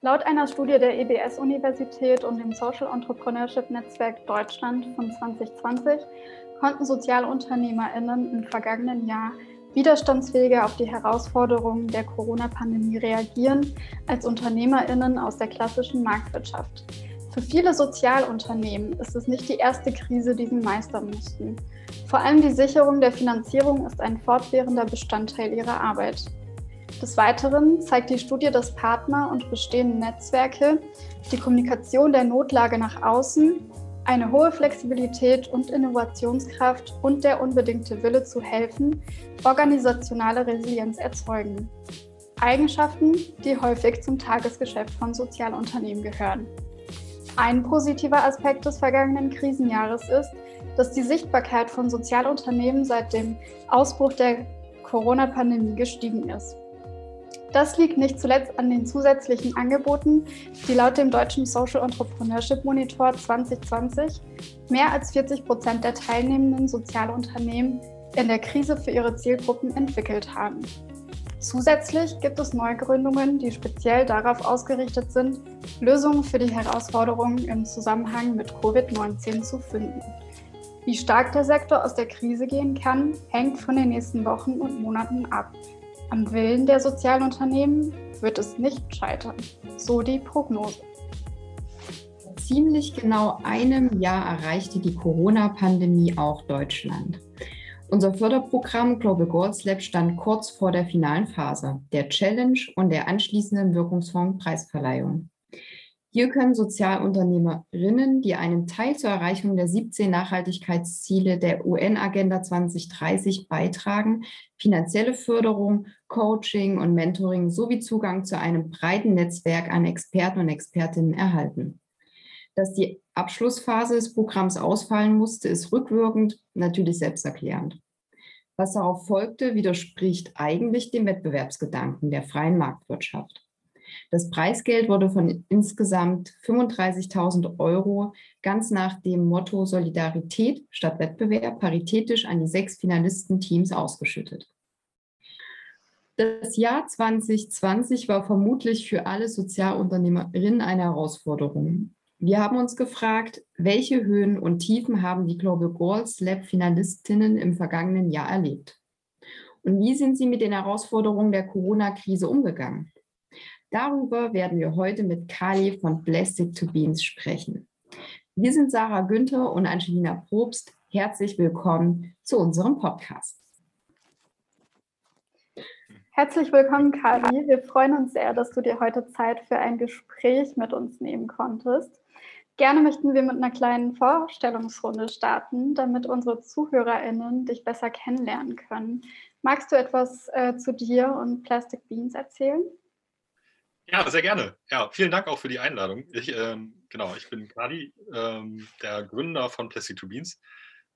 Laut einer Studie der EBS-Universität und dem Social Entrepreneurship Netzwerk Deutschland von 2020 konnten SozialunternehmerInnen im vergangenen Jahr widerstandsfähiger auf die Herausforderungen der Corona-Pandemie reagieren als UnternehmerInnen aus der klassischen Marktwirtschaft. Für viele Sozialunternehmen ist es nicht die erste Krise, die sie meistern mussten. Vor allem die Sicherung der Finanzierung ist ein fortwährender Bestandteil ihrer Arbeit. Des Weiteren zeigt die Studie, dass Partner und bestehende Netzwerke die Kommunikation der Notlage nach außen eine hohe Flexibilität und Innovationskraft und der unbedingte Wille zu helfen, organisationale Resilienz erzeugen. Eigenschaften, die häufig zum Tagesgeschäft von Sozialunternehmen gehören. Ein positiver Aspekt des vergangenen Krisenjahres ist, dass die Sichtbarkeit von Sozialunternehmen seit dem Ausbruch der Corona-Pandemie gestiegen ist. Das liegt nicht zuletzt an den zusätzlichen Angeboten, die laut dem deutschen Social Entrepreneurship Monitor 2020 mehr als 40 Prozent der teilnehmenden Sozialunternehmen in der Krise für ihre Zielgruppen entwickelt haben. Zusätzlich gibt es Neugründungen, die speziell darauf ausgerichtet sind, Lösungen für die Herausforderungen im Zusammenhang mit Covid-19 zu finden. Wie stark der Sektor aus der Krise gehen kann, hängt von den nächsten Wochen und Monaten ab. Am Willen der Sozialunternehmen wird es nicht scheitern, so die Prognose. Ziemlich genau einem Jahr erreichte die Corona-Pandemie auch Deutschland. Unser Förderprogramm Global Goals Lab stand kurz vor der finalen Phase, der Challenge und der anschließenden wirkungsvollen Preisverleihung. Hier können Sozialunternehmerinnen, die einen Teil zur Erreichung der 17 Nachhaltigkeitsziele der UN-Agenda 2030 beitragen, finanzielle Förderung, Coaching und Mentoring sowie Zugang zu einem breiten Netzwerk an Experten und Expertinnen erhalten. Dass die Abschlussphase des Programms ausfallen musste, ist rückwirkend natürlich selbsterklärend. Was darauf folgte, widerspricht eigentlich dem Wettbewerbsgedanken der freien Marktwirtschaft. Das Preisgeld wurde von insgesamt 35.000 Euro ganz nach dem Motto Solidarität statt Wettbewerb paritätisch an die sechs Finalistenteams ausgeschüttet. Das Jahr 2020 war vermutlich für alle Sozialunternehmerinnen eine Herausforderung. Wir haben uns gefragt, welche Höhen und Tiefen haben die Global Goals Lab Finalistinnen im vergangenen Jahr erlebt? Und wie sind sie mit den Herausforderungen der Corona-Krise umgegangen? Darüber werden wir heute mit Kali von Plastic to Beans sprechen. Wir sind Sarah Günther und Angelina Probst. Herzlich willkommen zu unserem Podcast. Herzlich willkommen, Kali. Wir freuen uns sehr, dass du dir heute Zeit für ein Gespräch mit uns nehmen konntest. Gerne möchten wir mit einer kleinen Vorstellungsrunde starten, damit unsere ZuhörerInnen dich besser kennenlernen können. Magst du etwas äh, zu dir und Plastic Beans erzählen? Ja, sehr gerne. Ja, vielen Dank auch für die Einladung. Ich, ähm, genau, ich bin Kadi, ähm, der Gründer von Plastic to Beans.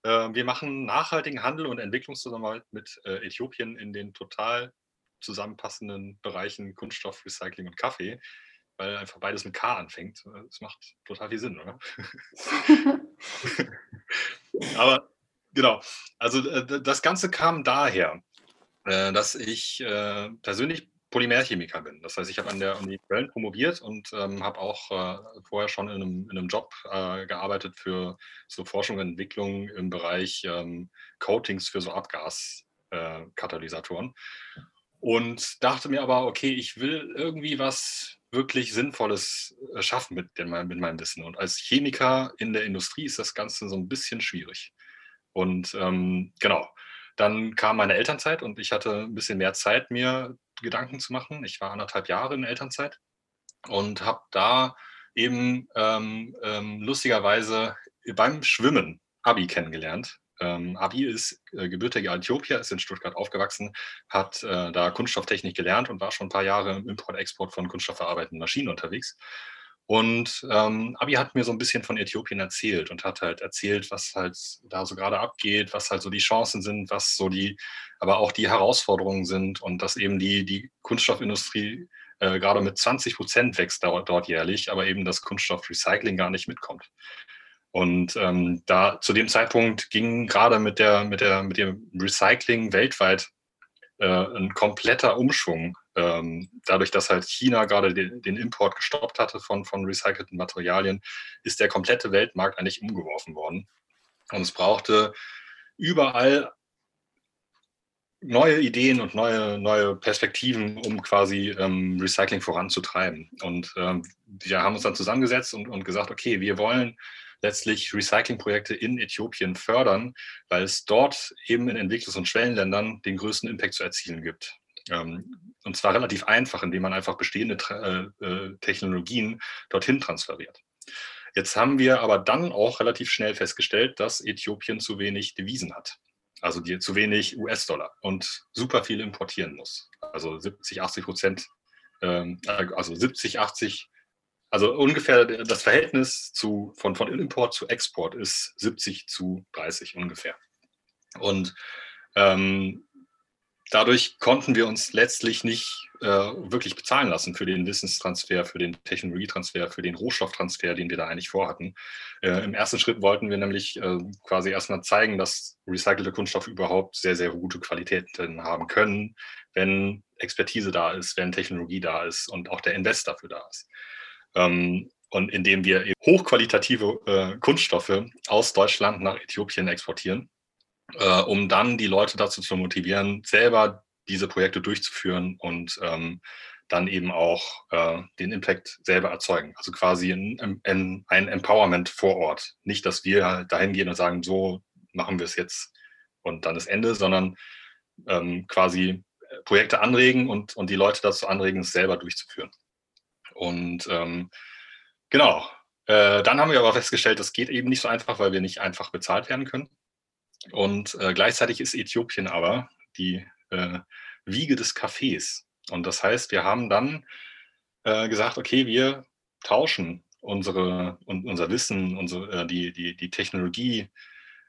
Ähm, wir machen nachhaltigen Handel und Entwicklungszusammenarbeit mit äh, Äthiopien in den total zusammenpassenden Bereichen Kunststoff, Recycling und Kaffee, weil einfach beides mit K anfängt. Das macht total viel Sinn, oder? Aber genau, also äh, das Ganze kam daher, äh, dass ich äh, persönlich Polymerchemiker bin. Das heißt, ich habe an der Uni Köln promoviert und ähm, habe auch äh, vorher schon in einem, in einem Job äh, gearbeitet für so Forschung und Entwicklung im Bereich ähm, Coatings für so Abgaskatalysatoren. Äh, und dachte mir aber, okay, ich will irgendwie was wirklich Sinnvolles äh, schaffen mit, den, mit meinem Wissen. Und als Chemiker in der Industrie ist das Ganze so ein bisschen schwierig. Und ähm, genau, dann kam meine Elternzeit und ich hatte ein bisschen mehr Zeit, mir Gedanken zu machen. Ich war anderthalb Jahre in Elternzeit und habe da eben ähm, ähm, lustigerweise beim Schwimmen Abi kennengelernt. Ähm, Abi ist äh, gebürtiger Äthiopier, ist in Stuttgart aufgewachsen, hat äh, da Kunststofftechnik gelernt und war schon ein paar Jahre im Import-Export von kunststoffverarbeitenden Maschinen unterwegs. Und ähm, Abi hat mir so ein bisschen von Äthiopien erzählt und hat halt erzählt, was halt da so gerade abgeht, was halt so die Chancen sind, was so die, aber auch die Herausforderungen sind und dass eben die, die Kunststoffindustrie äh, gerade mit 20 Prozent wächst dort, dort jährlich, aber eben das Kunststoffrecycling gar nicht mitkommt. Und ähm, da zu dem Zeitpunkt ging gerade mit der, mit der, mit dem Recycling weltweit äh, ein kompletter Umschwung ähm, dadurch, dass halt China gerade den, den, Import gestoppt hatte von, von recycelten Materialien, ist der komplette Weltmarkt eigentlich umgeworfen worden. Und es brauchte überall neue Ideen und neue, neue Perspektiven, um quasi ähm, Recycling voranzutreiben. Und ähm, wir haben uns dann zusammengesetzt und, und gesagt, okay, wir wollen letztlich Recyclingprojekte in Äthiopien fördern, weil es dort eben in Entwicklungs- und Schwellenländern den größten Impact zu erzielen gibt. Ähm, und zwar relativ einfach, indem man einfach bestehende äh, äh, Technologien dorthin transferiert. Jetzt haben wir aber dann auch relativ schnell festgestellt, dass Äthiopien zu wenig Devisen hat. Also die, zu wenig US-Dollar und super viel importieren muss. Also 70, 80 Prozent, ähm, also 70, 80 also ungefähr das Verhältnis zu, von, von Import zu Export ist 70 zu 30 ungefähr. Und ähm, dadurch konnten wir uns letztlich nicht äh, wirklich bezahlen lassen für den Wissenstransfer, für den Technologietransfer, für den Rohstofftransfer, den wir da eigentlich vorhatten. Äh, Im ersten Schritt wollten wir nämlich äh, quasi erstmal zeigen, dass recycelte Kunststoffe überhaupt sehr, sehr gute Qualitäten haben können, wenn Expertise da ist, wenn Technologie da ist und auch der Invest dafür da ist. Ähm, und indem wir hochqualitative äh, Kunststoffe aus Deutschland nach Äthiopien exportieren, äh, um dann die Leute dazu zu motivieren, selber diese Projekte durchzuführen und ähm, dann eben auch äh, den Impact selber erzeugen. Also quasi ein, ein, ein, Empowerment vor Ort. Nicht, dass wir halt dahin gehen und sagen, so machen wir es jetzt und dann ist Ende, sondern ähm, quasi Projekte anregen und, und die Leute dazu anregen, es selber durchzuführen. Und ähm, genau, äh, dann haben wir aber festgestellt, das geht eben nicht so einfach, weil wir nicht einfach bezahlt werden können. Und äh, gleichzeitig ist Äthiopien aber die äh, Wiege des Kaffees. Und das heißt, wir haben dann äh, gesagt, okay, wir tauschen unsere, und unser Wissen, unsere, äh, die, die, die Technologie,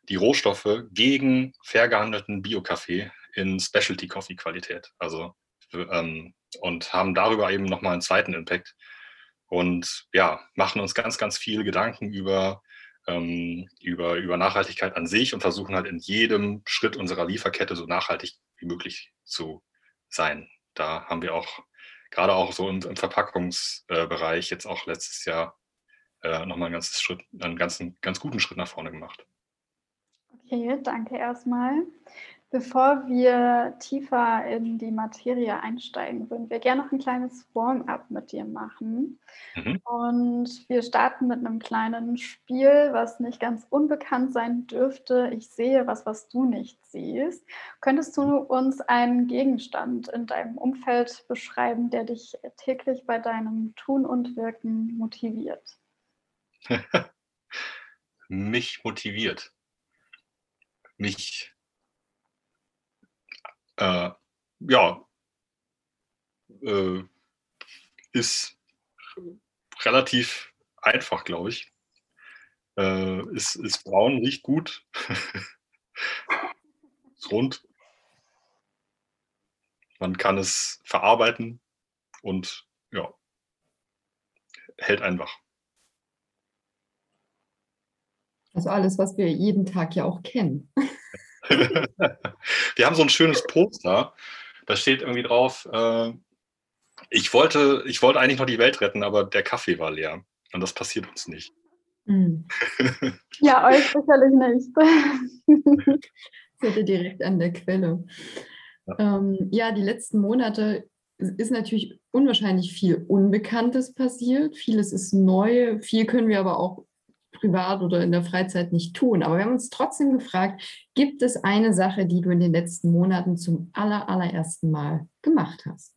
die Rohstoffe gegen fair gehandelten Bio-Kaffee in Specialty Coffee Qualität. Also ähm, und haben darüber eben nochmal einen zweiten Impact. Und ja, machen uns ganz, ganz viele Gedanken über, ähm, über, über Nachhaltigkeit an sich und versuchen halt in jedem Schritt unserer Lieferkette so nachhaltig wie möglich zu sein. Da haben wir auch gerade auch so im, im Verpackungsbereich jetzt auch letztes Jahr äh, nochmal einen, ganzen Schritt, einen ganzen, ganz guten Schritt nach vorne gemacht. Okay, danke erstmal. Bevor wir tiefer in die Materie einsteigen, würden wir gerne noch ein kleines Warm-up mit dir machen. Mhm. Und wir starten mit einem kleinen Spiel, was nicht ganz unbekannt sein dürfte. Ich sehe was, was du nicht siehst. Könntest du uns einen Gegenstand in deinem Umfeld beschreiben, der dich täglich bei deinem Tun und Wirken motiviert? Mich motiviert. Mich äh, ja, äh, ist relativ einfach, glaube ich. Äh, ist, ist braun, riecht gut. ist rund. Man kann es verarbeiten und ja, hält einfach. Also alles, was wir jeden Tag ja auch kennen. Wir haben so ein schönes Poster. Da steht irgendwie drauf, äh, ich, wollte, ich wollte eigentlich noch die Welt retten, aber der Kaffee war leer. Und das passiert uns nicht. Mhm. ja, euch sicherlich nicht. Seid ihr direkt an der Quelle. Ja. Ähm, ja, die letzten Monate ist natürlich unwahrscheinlich viel Unbekanntes passiert. Vieles ist neu, viel können wir aber auch privat oder in der Freizeit nicht tun. Aber wir haben uns trotzdem gefragt, gibt es eine Sache, die du in den letzten Monaten zum aller, allerersten Mal gemacht hast?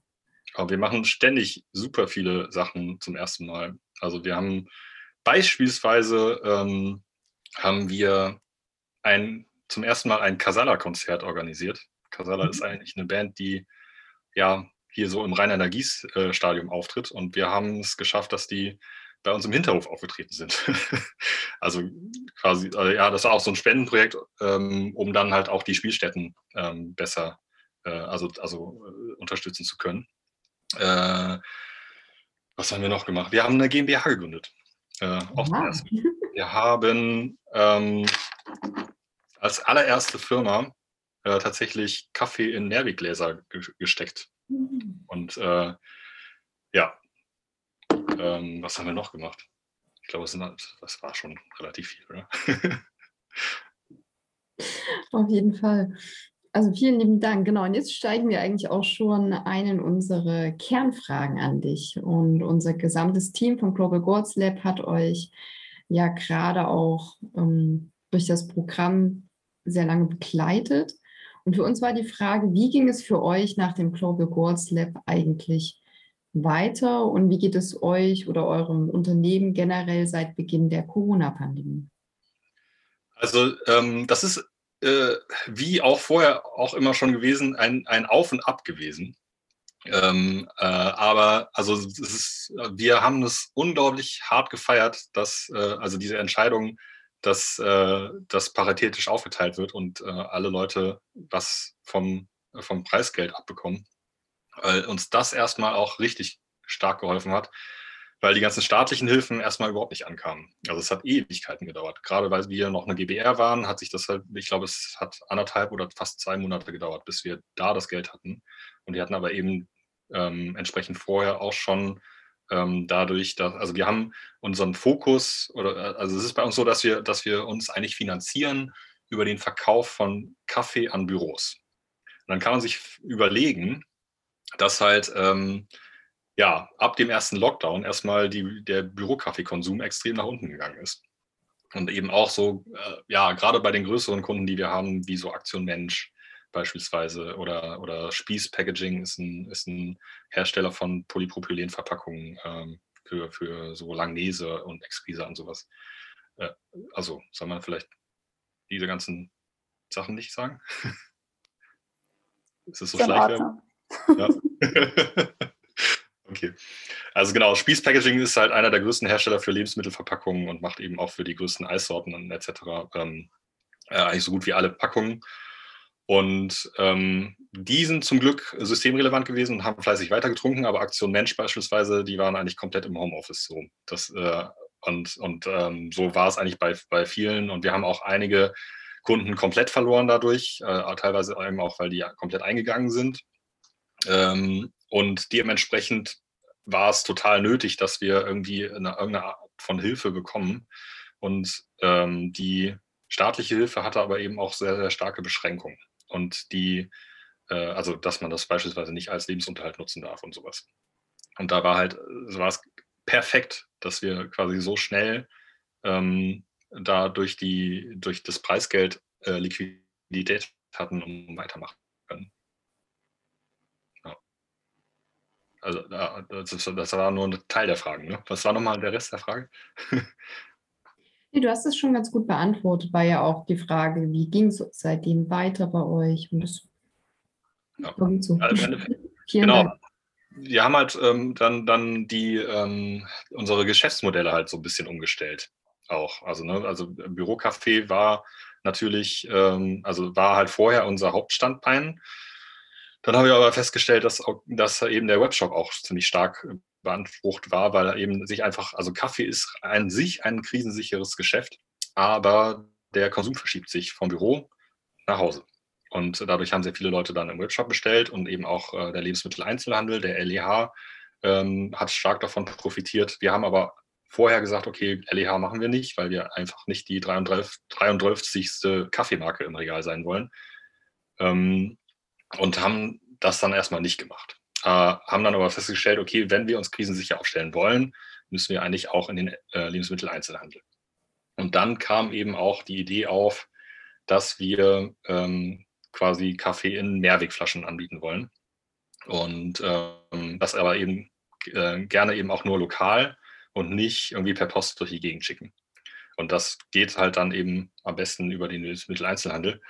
Aber wir machen ständig super viele Sachen zum ersten Mal. Also wir haben beispielsweise ähm, haben wir ein, zum ersten Mal ein Casala-Konzert organisiert. Casala mhm. ist eigentlich eine Band, die ja hier so im Rhein-Energies-Stadium auftritt. Und wir haben es geschafft, dass die bei uns im Hinterhof aufgetreten sind. also quasi, also ja, das war auch so ein Spendenprojekt, ähm, um dann halt auch die Spielstätten ähm, besser, äh, also, also äh, unterstützen zu können. Äh, was haben wir noch gemacht? Wir haben eine GmbH gegründet. Äh, auch wow. Wir haben ähm, als allererste Firma äh, tatsächlich Kaffee in Nervigläser ge gesteckt. Mhm. Und ja, ähm, was haben wir noch gemacht? Ich glaube, halt, das war schon relativ viel, oder? Auf jeden Fall. Also vielen lieben Dank. Genau, und jetzt steigen wir eigentlich auch schon ein in unsere Kernfragen an dich. Und unser gesamtes Team vom Global Goals Lab hat euch ja gerade auch ähm, durch das Programm sehr lange begleitet. Und für uns war die Frage, wie ging es für euch nach dem Global Goals Lab eigentlich weiter und wie geht es euch oder eurem Unternehmen generell seit Beginn der Corona-Pandemie? Also ähm, das ist äh, wie auch vorher auch immer schon gewesen, ein, ein Auf und Ab gewesen. Ähm, äh, aber also ist, wir haben es unglaublich hart gefeiert, dass äh, also diese Entscheidung, dass äh, das paritätisch aufgeteilt wird und äh, alle Leute was vom, vom Preisgeld abbekommen, weil uns das erstmal auch richtig stark geholfen hat, weil die ganzen staatlichen Hilfen erstmal überhaupt nicht ankamen. Also es hat Ewigkeiten gedauert. Gerade weil wir noch eine GBR waren, hat sich das halt, ich glaube, es hat anderthalb oder fast zwei Monate gedauert, bis wir da das Geld hatten. Und die hatten aber eben ähm, entsprechend vorher auch schon ähm, dadurch, dass, also wir haben unseren Fokus, oder also es ist bei uns so, dass wir, dass wir uns eigentlich finanzieren über den Verkauf von Kaffee an Büros. Und dann kann man sich überlegen, dass halt ähm, ja, ab dem ersten Lockdown erstmal die, der Bürokaffeekonsum extrem nach unten gegangen ist. Und eben auch so, äh, ja, gerade bei den größeren Kunden, die wir haben, wie so Aktion Mensch beispielsweise oder, oder Spieß Packaging ist ein, ist ein Hersteller von Polypropylenverpackungen ähm, für, für so Langnese und Exquisa und sowas. Äh, also soll man vielleicht diese ganzen Sachen nicht sagen? ist es so Schleichwerbung? Ja. Okay. Also genau, Spieß Packaging ist halt einer der größten Hersteller für Lebensmittelverpackungen und macht eben auch für die größten Eissorten und etc. Ähm, äh, eigentlich so gut wie alle Packungen. Und ähm, die sind zum Glück systemrelevant gewesen und haben fleißig weitergetrunken, aber Aktion Mensch beispielsweise, die waren eigentlich komplett im Homeoffice so. Das, äh, und und ähm, so war es eigentlich bei, bei vielen. Und wir haben auch einige Kunden komplett verloren dadurch, äh, teilweise eben auch, weil die komplett eingegangen sind. Ähm, und dementsprechend war es total nötig, dass wir irgendwie eine, irgendeine Art von Hilfe bekommen. Und ähm, die staatliche Hilfe hatte aber eben auch sehr, sehr starke Beschränkungen. Und die, äh, also dass man das beispielsweise nicht als Lebensunterhalt nutzen darf und sowas. Und da war halt, war es perfekt, dass wir quasi so schnell ähm, da durch, die, durch das Preisgeld äh, Liquidität hatten, um weitermachen können. Also das, war nur ein Teil der Fragen. Ne? Was war nochmal der Rest der Frage? nee, du hast es schon ganz gut beantwortet, war ja auch die Frage, wie ging es seitdem weiter bei euch? Und das ja. so. also, genau. Dank. Wir haben halt ähm, dann, dann die, ähm, unsere Geschäftsmodelle halt so ein bisschen umgestellt. Auch. Also, ne, also Bürocafé war natürlich, ähm, also war halt vorher unser Hauptstandbein. Dann habe ich aber festgestellt, dass, dass eben der Webshop auch ziemlich stark beansprucht war, weil er eben sich einfach, also Kaffee ist an sich ein krisensicheres Geschäft, aber der Konsum verschiebt sich vom Büro nach Hause. Und dadurch haben sehr viele Leute dann im Webshop bestellt und eben auch äh, der Lebensmitteleinzelhandel, der LEH, ähm, hat stark davon profitiert. Wir haben aber vorher gesagt, okay, LEH machen wir nicht, weil wir einfach nicht die 33. 33. Kaffeemarke im Regal sein wollen. Ähm, und haben das dann erstmal nicht gemacht. Äh, haben dann aber festgestellt, okay, wenn wir uns krisensicher aufstellen wollen, müssen wir eigentlich auch in den äh, Lebensmitteleinzelhandel. Und dann kam eben auch die Idee auf, dass wir ähm, quasi Kaffee in Mehrwegflaschen anbieten wollen. Und ähm, das aber eben äh, gerne eben auch nur lokal und nicht irgendwie per Post durch die Gegend schicken. Und das geht halt dann eben am besten über den Lebensmitteleinzelhandel.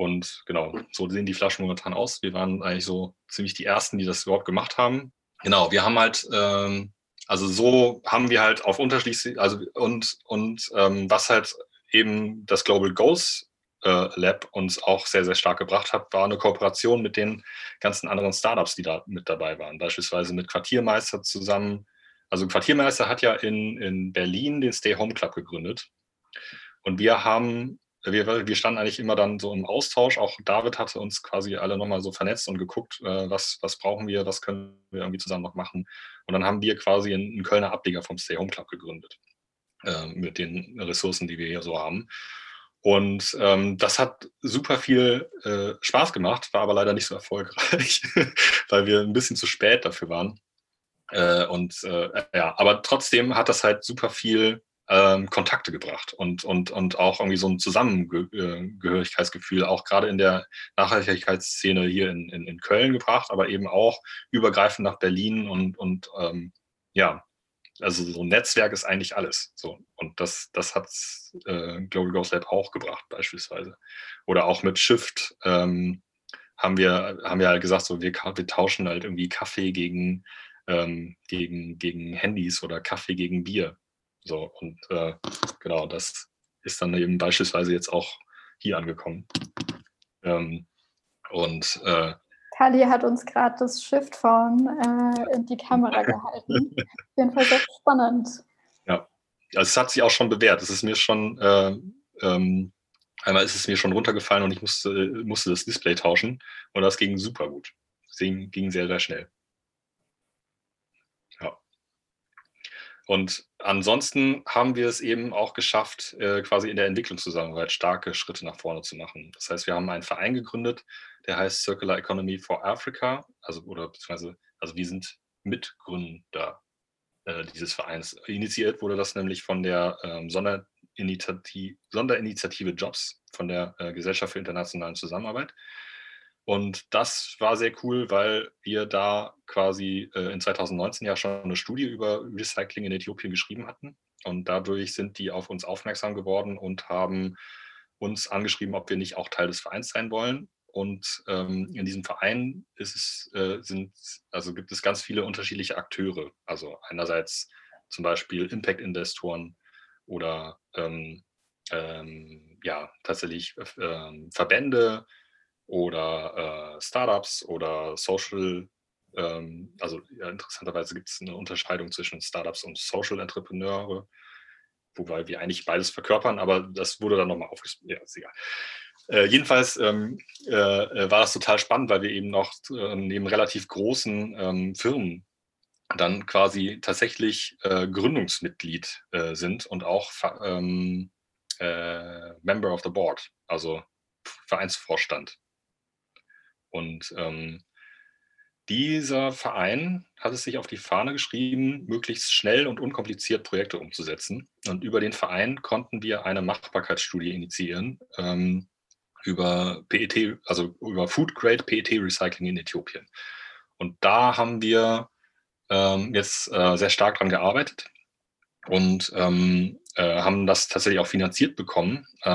Und genau, so sehen die Flaschen momentan aus. Wir waren eigentlich so ziemlich die Ersten, die das überhaupt gemacht haben. Genau, wir haben halt, ähm, also so haben wir halt auf unterschiedliche, also und, und ähm, was halt eben das Global Goals äh, Lab uns auch sehr, sehr stark gebracht hat, war eine Kooperation mit den ganzen anderen Startups, die da mit dabei waren. Beispielsweise mit Quartiermeister zusammen. Also Quartiermeister hat ja in, in Berlin den Stay Home Club gegründet. Und wir haben wir, wir standen eigentlich immer dann so im Austausch. Auch David hatte uns quasi alle nochmal so vernetzt und geguckt, äh, was, was brauchen wir, was können wir irgendwie zusammen noch machen. Und dann haben wir quasi einen, einen Kölner Ableger vom Stay Home Club gegründet. Äh, mit den Ressourcen, die wir hier so haben. Und ähm, das hat super viel äh, Spaß gemacht, war aber leider nicht so erfolgreich, weil wir ein bisschen zu spät dafür waren. Äh, und äh, ja, aber trotzdem hat das halt super viel ähm, Kontakte gebracht und, und, und auch irgendwie so ein Zusammengehörigkeitsgefühl, auch gerade in der Nachhaltigkeitsszene hier in, in, in Köln gebracht, aber eben auch übergreifend nach Berlin und, und ähm, ja, also so ein Netzwerk ist eigentlich alles. So. Und das, das hat äh, Global Ghost Lab auch gebracht, beispielsweise. Oder auch mit Shift ähm, haben wir, haben wir halt gesagt, so wir, wir tauschen halt irgendwie Kaffee gegen, ähm, gegen, gegen Handys oder Kaffee gegen Bier. So, und äh, genau, das ist dann eben beispielsweise jetzt auch hier angekommen. Ähm, und äh, Kali hat uns gerade das Shift-Phone äh, in die Kamera gehalten. Auf jeden Fall sehr spannend. Ja, also es hat sich auch schon bewährt. Es ist mir schon, äh, ähm, einmal ist es mir schon runtergefallen und ich musste, musste das Display tauschen und das ging super gut. Es ging, ging sehr, sehr schnell. Ja. Und ansonsten haben wir es eben auch geschafft, äh, quasi in der Entwicklungszusammenarbeit starke Schritte nach vorne zu machen. Das heißt, wir haben einen Verein gegründet, der heißt Circular Economy for Africa, also oder beziehungsweise, also wir sind Mitgründer äh, dieses Vereins. Initiiert wurde das nämlich von der ähm, Sonderinitiative, Sonderinitiative Jobs von der äh, Gesellschaft für internationale Zusammenarbeit. Und das war sehr cool, weil wir da quasi äh, in 2019 ja schon eine Studie über Recycling in Äthiopien geschrieben hatten. Und dadurch sind die auf uns aufmerksam geworden und haben uns angeschrieben, ob wir nicht auch Teil des Vereins sein wollen. Und ähm, in diesem Verein es, äh, sind, also gibt es ganz viele unterschiedliche Akteure. Also einerseits zum Beispiel Impact-Investoren oder ähm, ähm, ja, tatsächlich äh, Verbände oder äh, Startups oder Social, ähm, also ja, interessanterweise gibt es eine Unterscheidung zwischen Startups und Social Entrepreneure, wobei wir eigentlich beides verkörpern, aber das wurde dann nochmal aufgespielt. Ja. Äh, jedenfalls ähm, äh, äh, war das total spannend, weil wir eben noch äh, neben relativ großen ähm, Firmen dann quasi tatsächlich äh, Gründungsmitglied sind und auch ähm, Member of the Board, also Vereinsvorstand. Und ähm, dieser Verein hat es sich auf die Fahne geschrieben, möglichst schnell und unkompliziert Projekte umzusetzen. Und über den Verein konnten wir eine Machbarkeitsstudie initiieren, ähm, über PET, also über Food Grade PET Recycling in Äthiopien. Und da haben wir ähm, jetzt äh, sehr stark dran gearbeitet und ähm, äh, haben das tatsächlich auch finanziert bekommen, äh,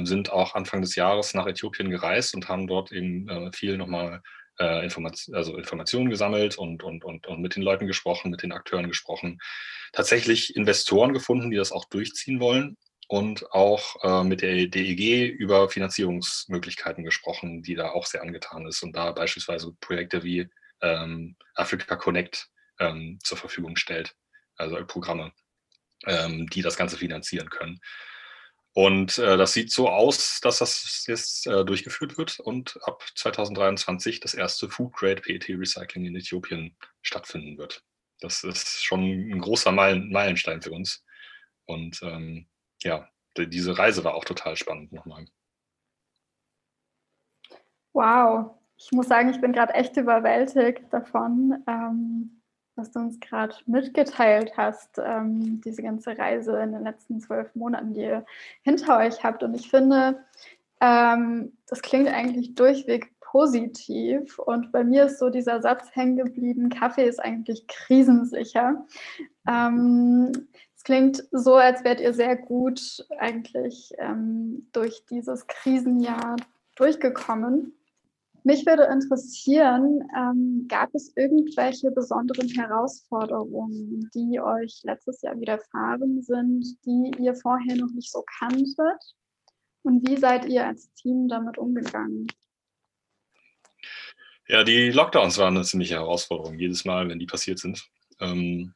äh sind auch Anfang des Jahres nach Äthiopien gereist und haben dort eben äh, viel nochmal äh, Information, also Informationen gesammelt und, und, und, und mit den Leuten gesprochen, mit den Akteuren gesprochen, tatsächlich Investoren gefunden, die das auch durchziehen wollen und auch äh, mit der DEG über Finanzierungsmöglichkeiten gesprochen, die da auch sehr angetan ist und da beispielsweise Projekte wie ähm, Africa Connect ähm, zur Verfügung stellt, also Programme, die das Ganze finanzieren können. Und äh, das sieht so aus, dass das jetzt äh, durchgeführt wird und ab 2023 das erste Food Grade PET Recycling in Äthiopien stattfinden wird. Das ist schon ein großer Meilenstein für uns. Und ähm, ja, diese Reise war auch total spannend nochmal. Wow, ich muss sagen, ich bin gerade echt überwältigt davon, ähm, was du uns gerade mitgeteilt hast, ähm, diese ganze Reise in den letzten zwölf Monaten, die ihr hinter euch habt. Und ich finde, ähm, das klingt eigentlich durchweg positiv. Und bei mir ist so dieser Satz hängen geblieben, Kaffee ist eigentlich krisensicher. Ähm, es klingt so, als wärt ihr sehr gut eigentlich ähm, durch dieses Krisenjahr durchgekommen. Mich würde interessieren, ähm, gab es irgendwelche besonderen Herausforderungen, die euch letztes Jahr widerfahren sind, die ihr vorher noch nicht so kanntet? Und wie seid ihr als Team damit umgegangen? Ja, die Lockdowns waren eine ziemliche Herausforderung, jedes Mal, wenn die passiert sind. Ähm,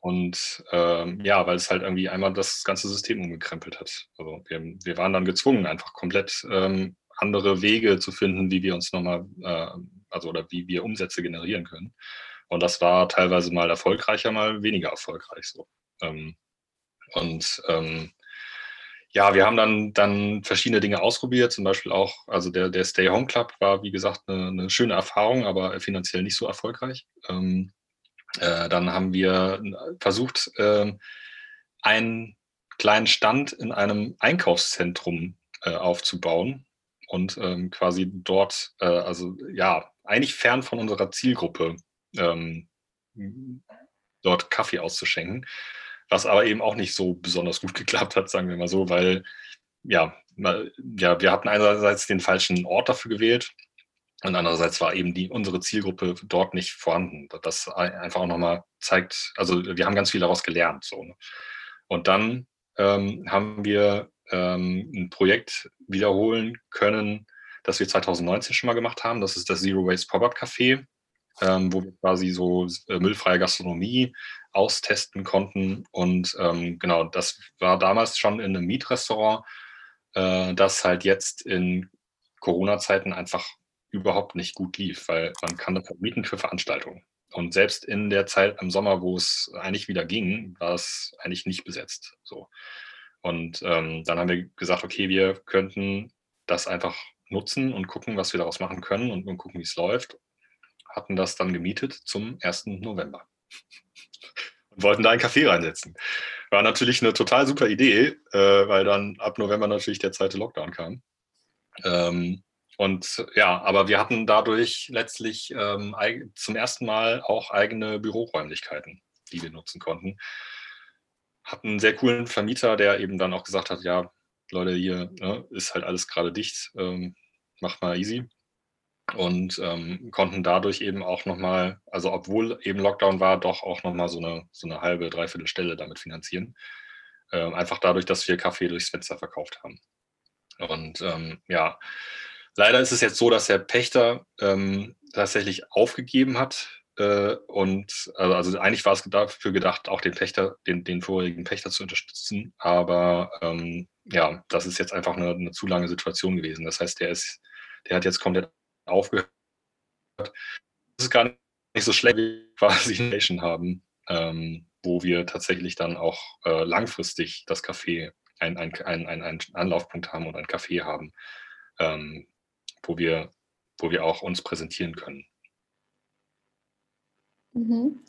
Und ähm, ja, weil es halt irgendwie einmal das ganze System umgekrempelt hat. Also wir, wir waren dann gezwungen, einfach komplett ähm, andere Wege zu finden, wie wir uns nochmal, äh, also oder wie wir Umsätze generieren können. Und das war teilweise mal erfolgreicher, mal weniger erfolgreich so. Ähm, und ähm, ja, wir haben dann, dann verschiedene Dinge ausprobiert, zum Beispiel auch, also der, der Stay Home Club war, wie gesagt, eine, eine schöne Erfahrung, aber finanziell nicht so erfolgreich. Ähm, äh, dann haben wir versucht, äh, einen kleinen Stand in einem Einkaufszentrum äh, aufzubauen und ähm, quasi dort, äh, also ja, eigentlich fern von unserer Zielgruppe, ähm, dort Kaffee auszuschenken was aber eben auch nicht so besonders gut geklappt hat, sagen wir mal so, weil ja, ja, wir hatten einerseits den falschen Ort dafür gewählt und andererseits war eben die, unsere Zielgruppe dort nicht vorhanden. Das einfach auch nochmal zeigt, also wir haben ganz viel daraus gelernt. So, ne? Und dann ähm, haben wir ähm, ein Projekt wiederholen können, das wir 2019 schon mal gemacht haben. Das ist das Zero Waste Pop-Up Café, ähm, wo wir quasi so äh, müllfreie Gastronomie austesten konnten. Und ähm, genau, das war damals schon in einem Mietrestaurant, äh, das halt jetzt in Corona-Zeiten einfach überhaupt nicht gut lief, weil man kann das mieten für Veranstaltungen. Und selbst in der Zeit im Sommer, wo es eigentlich wieder ging, war es eigentlich nicht besetzt. So. Und ähm, dann haben wir gesagt, okay, wir könnten das einfach nutzen und gucken, was wir daraus machen können und, und gucken, wie es läuft. Hatten das dann gemietet zum 1. November und wollten da ein Café reinsetzen. War natürlich eine total super Idee, äh, weil dann ab November natürlich der zweite Lockdown kam. Ähm, und ja, aber wir hatten dadurch letztlich ähm, zum ersten Mal auch eigene Büroräumlichkeiten, die wir nutzen konnten. Hatten einen sehr coolen Vermieter, der eben dann auch gesagt hat, ja, Leute, hier ne, ist halt alles gerade dicht, ähm, macht mal easy und ähm, konnten dadurch eben auch nochmal, also obwohl eben Lockdown war, doch auch nochmal so eine, so eine halbe, dreiviertel Stelle damit finanzieren. Ähm, einfach dadurch, dass wir Kaffee durchs Fenster verkauft haben. Und ähm, ja, leider ist es jetzt so, dass der Pächter ähm, tatsächlich aufgegeben hat. Äh, und also, also, eigentlich war es dafür gedacht, auch den Pächter, den, den vorigen Pächter zu unterstützen. Aber ähm, ja, das ist jetzt einfach eine, eine zu lange Situation gewesen. Das heißt, der ist, der hat jetzt komplett aufgehört. Das ist gar nicht so schlecht, wie wir quasi Nation haben, ähm, wo wir tatsächlich dann auch äh, langfristig das Café, ein, ein, ein, ein, Anlaufpunkt haben und ein Café haben, ähm, wo, wir, wo wir auch uns präsentieren können. Mhm.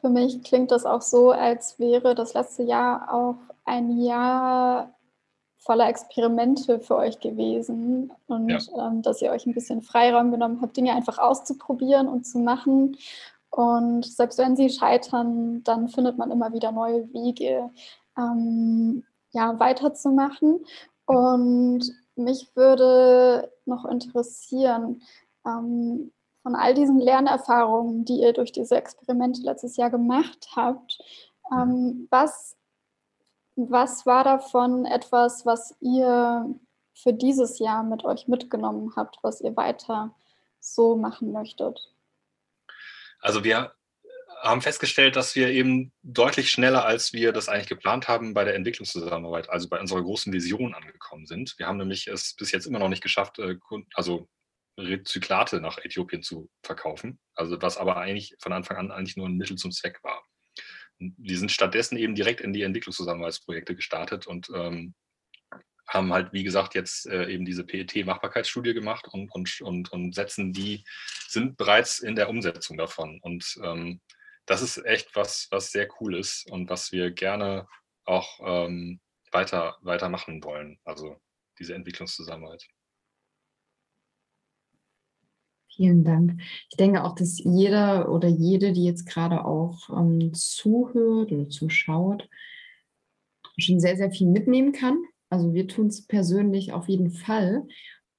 Für mich klingt das auch so, als wäre das letzte Jahr auch ein Jahr voller Experimente für euch gewesen und ja. ähm, dass ihr euch ein bisschen Freiraum genommen habt, Dinge einfach auszuprobieren und zu machen. Und selbst wenn sie scheitern, dann findet man immer wieder neue Wege, ähm, ja, weiterzumachen. Und mich würde noch interessieren, ähm, von all diesen Lernerfahrungen, die ihr durch diese Experimente letztes Jahr gemacht habt, ähm, was was war davon etwas, was ihr für dieses Jahr mit euch mitgenommen habt, was ihr weiter so machen möchtet? Also wir haben festgestellt, dass wir eben deutlich schneller, als wir das eigentlich geplant haben, bei der Entwicklungszusammenarbeit, also bei unserer großen Vision angekommen sind. Wir haben nämlich es bis jetzt immer noch nicht geschafft, äh, also Rezyklate nach Äthiopien zu verkaufen, also was aber eigentlich von Anfang an eigentlich nur ein Mittel zum Zweck war die sind stattdessen eben direkt in die Entwicklungszusammenarbeitsprojekte gestartet und ähm, haben halt, wie gesagt, jetzt äh, eben diese PET-Machbarkeitsstudie gemacht und, und, und, und setzen die, sind bereits in der Umsetzung davon. Und ähm, das ist echt was, was sehr cool ist und was wir gerne auch ähm, weiter, weiter machen wollen. Also diese Entwicklungszusammenarbeit. Vielen Dank. Ich denke auch, dass jeder oder jede, die jetzt gerade auch ähm, zuhört oder zuschaut, schon sehr, sehr viel mitnehmen kann. Also wir tun es persönlich auf jeden Fall.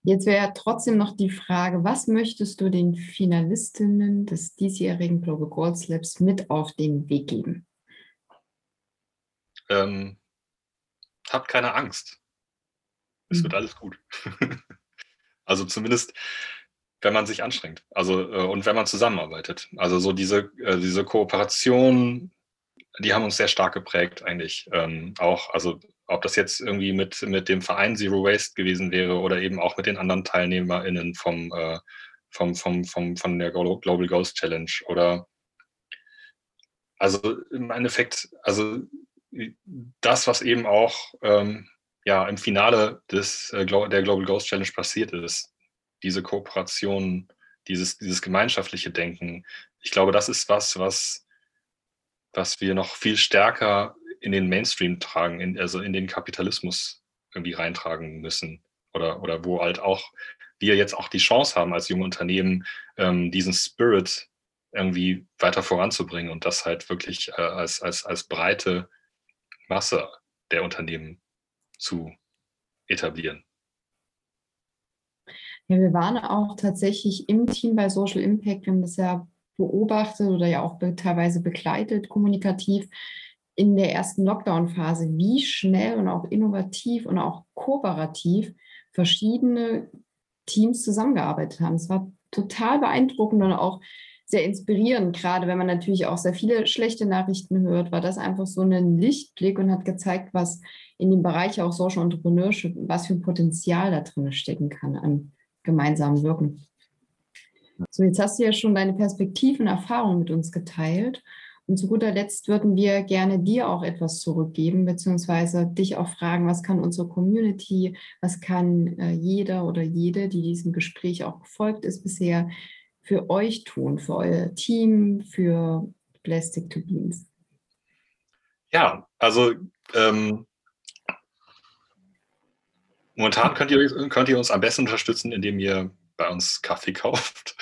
Jetzt wäre trotzdem noch die Frage, was möchtest du den Finalistinnen des diesjährigen Global Goals Labs mit auf den Weg geben? Ähm, habt keine Angst. Es mhm. wird alles gut. also zumindest wenn man sich anstrengt. Also äh, und wenn man zusammenarbeitet. Also so diese, äh, diese Kooperation die haben uns sehr stark geprägt eigentlich. Ähm, auch, also ob das jetzt irgendwie mit, mit dem Verein Zero Waste gewesen wäre oder eben auch mit den anderen TeilnehmerInnen vom, äh, vom, vom, vom, von der Global Ghost Challenge oder also im Endeffekt, also das, was eben auch ähm, ja, im Finale des, äh, der Global Ghost Challenge passiert ist, diese Kooperation, dieses, dieses gemeinschaftliche Denken, ich glaube, das ist was, was, was wir noch viel stärker in den Mainstream tragen, in, also in den Kapitalismus irgendwie reintragen müssen. Oder, oder wo halt auch wir jetzt auch die Chance haben, als junge Unternehmen ähm, diesen Spirit irgendwie weiter voranzubringen und das halt wirklich äh, als, als, als breite Masse der Unternehmen zu etablieren. Ja, wir waren auch tatsächlich im Team bei Social Impact. Wir haben das ja beobachtet oder ja auch teilweise begleitet, kommunikativ in der ersten Lockdown-Phase, wie schnell und auch innovativ und auch kooperativ verschiedene Teams zusammengearbeitet haben. Es war total beeindruckend und auch sehr inspirierend, gerade wenn man natürlich auch sehr viele schlechte Nachrichten hört, war das einfach so ein Lichtblick und hat gezeigt, was in dem Bereich auch Social Entrepreneurship, was für ein Potenzial da drin stecken kann an gemeinsamen Wirken. So, jetzt hast du ja schon deine Perspektiven und Erfahrungen mit uns geteilt. Und zu guter Letzt würden wir gerne dir auch etwas zurückgeben, beziehungsweise dich auch fragen, was kann unsere Community, was kann äh, jeder oder jede, die diesem Gespräch auch gefolgt ist bisher, für euch tun, für euer Team, für Plastic to Beans? Ja, also ähm, momentan könnt ihr, könnt ihr uns am besten unterstützen, indem ihr bei uns Kaffee kauft.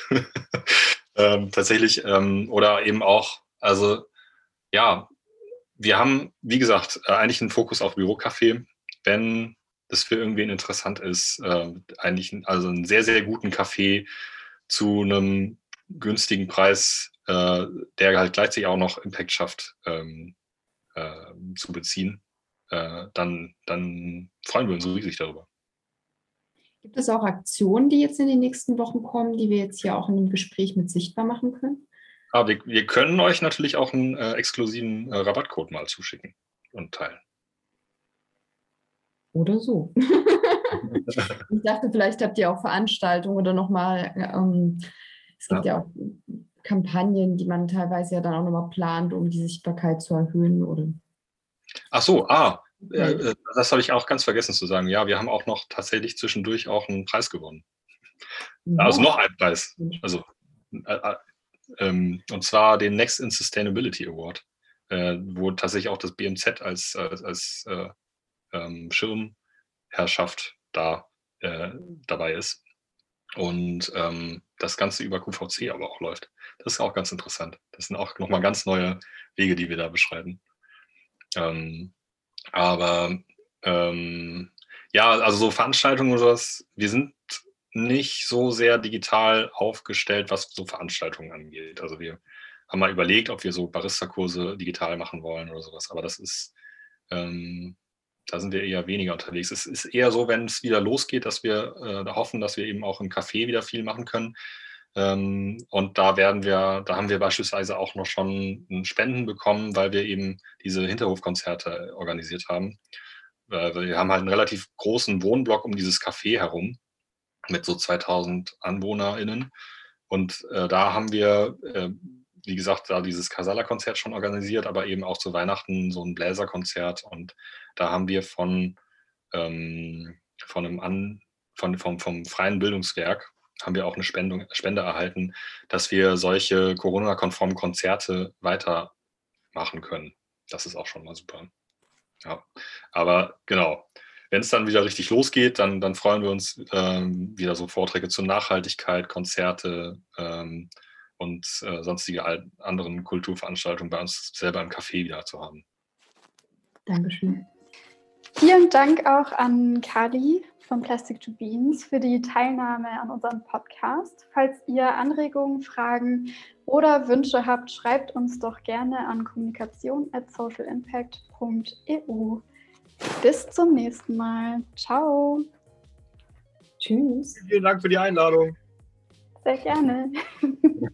ähm, tatsächlich. Ähm, oder eben auch, also ja, wir haben, wie gesagt, äh, eigentlich einen Fokus auf Bürokaffee. Wenn das für irgendwen interessant ist, äh, eigentlich also einen sehr, sehr guten Kaffee zu einem günstigen Preis, äh, der halt gleichzeitig auch noch Impact schafft, ähm, äh, zu beziehen, äh, dann, dann freuen wir uns riesig darüber. Gibt es auch Aktionen, die jetzt in den nächsten Wochen kommen, die wir jetzt hier auch in dem Gespräch mit sichtbar machen können? Aber wir, wir können euch natürlich auch einen äh, exklusiven äh, Rabattcode mal zuschicken und teilen. Oder so. ich dachte, vielleicht habt ihr auch Veranstaltungen oder nochmal, ähm, es gibt ja. ja. auch Kampagnen, die man teilweise ja dann auch nochmal plant, um die Sichtbarkeit zu erhöhen. Oder? Ach so, ah, äh, äh, das habe ich auch ganz vergessen zu sagen. Ja, wir haben auch noch tatsächlich zwischendurch auch einen Preis gewonnen. Ja. Also noch einen Preis. Also, äh, äh, ähm, und zwar den Next in Sustainability Award, äh, wo tatsächlich auch das BMZ als, als, als äh, ähm, Schirmherrschaft da dabei ist. Und ähm, das Ganze über QVC aber auch läuft. Das ist auch ganz interessant. Das sind auch nochmal ganz neue Wege, die wir da beschreiben. Ähm, aber ähm, ja, also so Veranstaltungen oder sowas, wir sind nicht so sehr digital aufgestellt, was so Veranstaltungen angeht. Also wir haben mal überlegt, ob wir so Barista-Kurse digital machen wollen oder sowas, aber das ist, ähm, da sind wir eher weniger unterwegs. Es ist eher so, wenn es wieder losgeht, dass wir äh, hoffen, dass wir eben auch im Café wieder viel machen können. Ähm, und da werden wir, da haben wir beispielsweise auch noch schon Spenden bekommen, weil wir eben diese Hinterhofkonzerte organisiert haben. Wir haben halt einen relativ großen Wohnblock um dieses Café herum mit so 2000 AnwohnerInnen. Und äh, da haben wir, äh, wie gesagt, da dieses Casala-Konzert schon organisiert, aber eben auch zu Weihnachten so ein Bläserkonzert. Und da haben wir von, ähm, von einem An, von, vom, vom Freien Bildungswerk haben wir auch eine Spendung, Spende erhalten, dass wir solche Corona-konformen Konzerte weitermachen können. Das ist auch schon mal super. Ja, aber genau, wenn es dann wieder richtig losgeht, dann, dann freuen wir uns ähm, wieder so Vorträge zur Nachhaltigkeit, Konzerte ähm, und äh, sonstige anderen Kulturveranstaltungen bei uns selber im Café wieder zu haben. Dankeschön. Vielen Dank auch an Kali von Plastic to Beans für die Teilnahme an unserem Podcast. Falls ihr Anregungen, Fragen oder Wünsche habt, schreibt uns doch gerne an kommunikation at socialimpact.eu. Bis zum nächsten Mal. Ciao. Tschüss. Vielen Dank für die Einladung. Sehr gerne.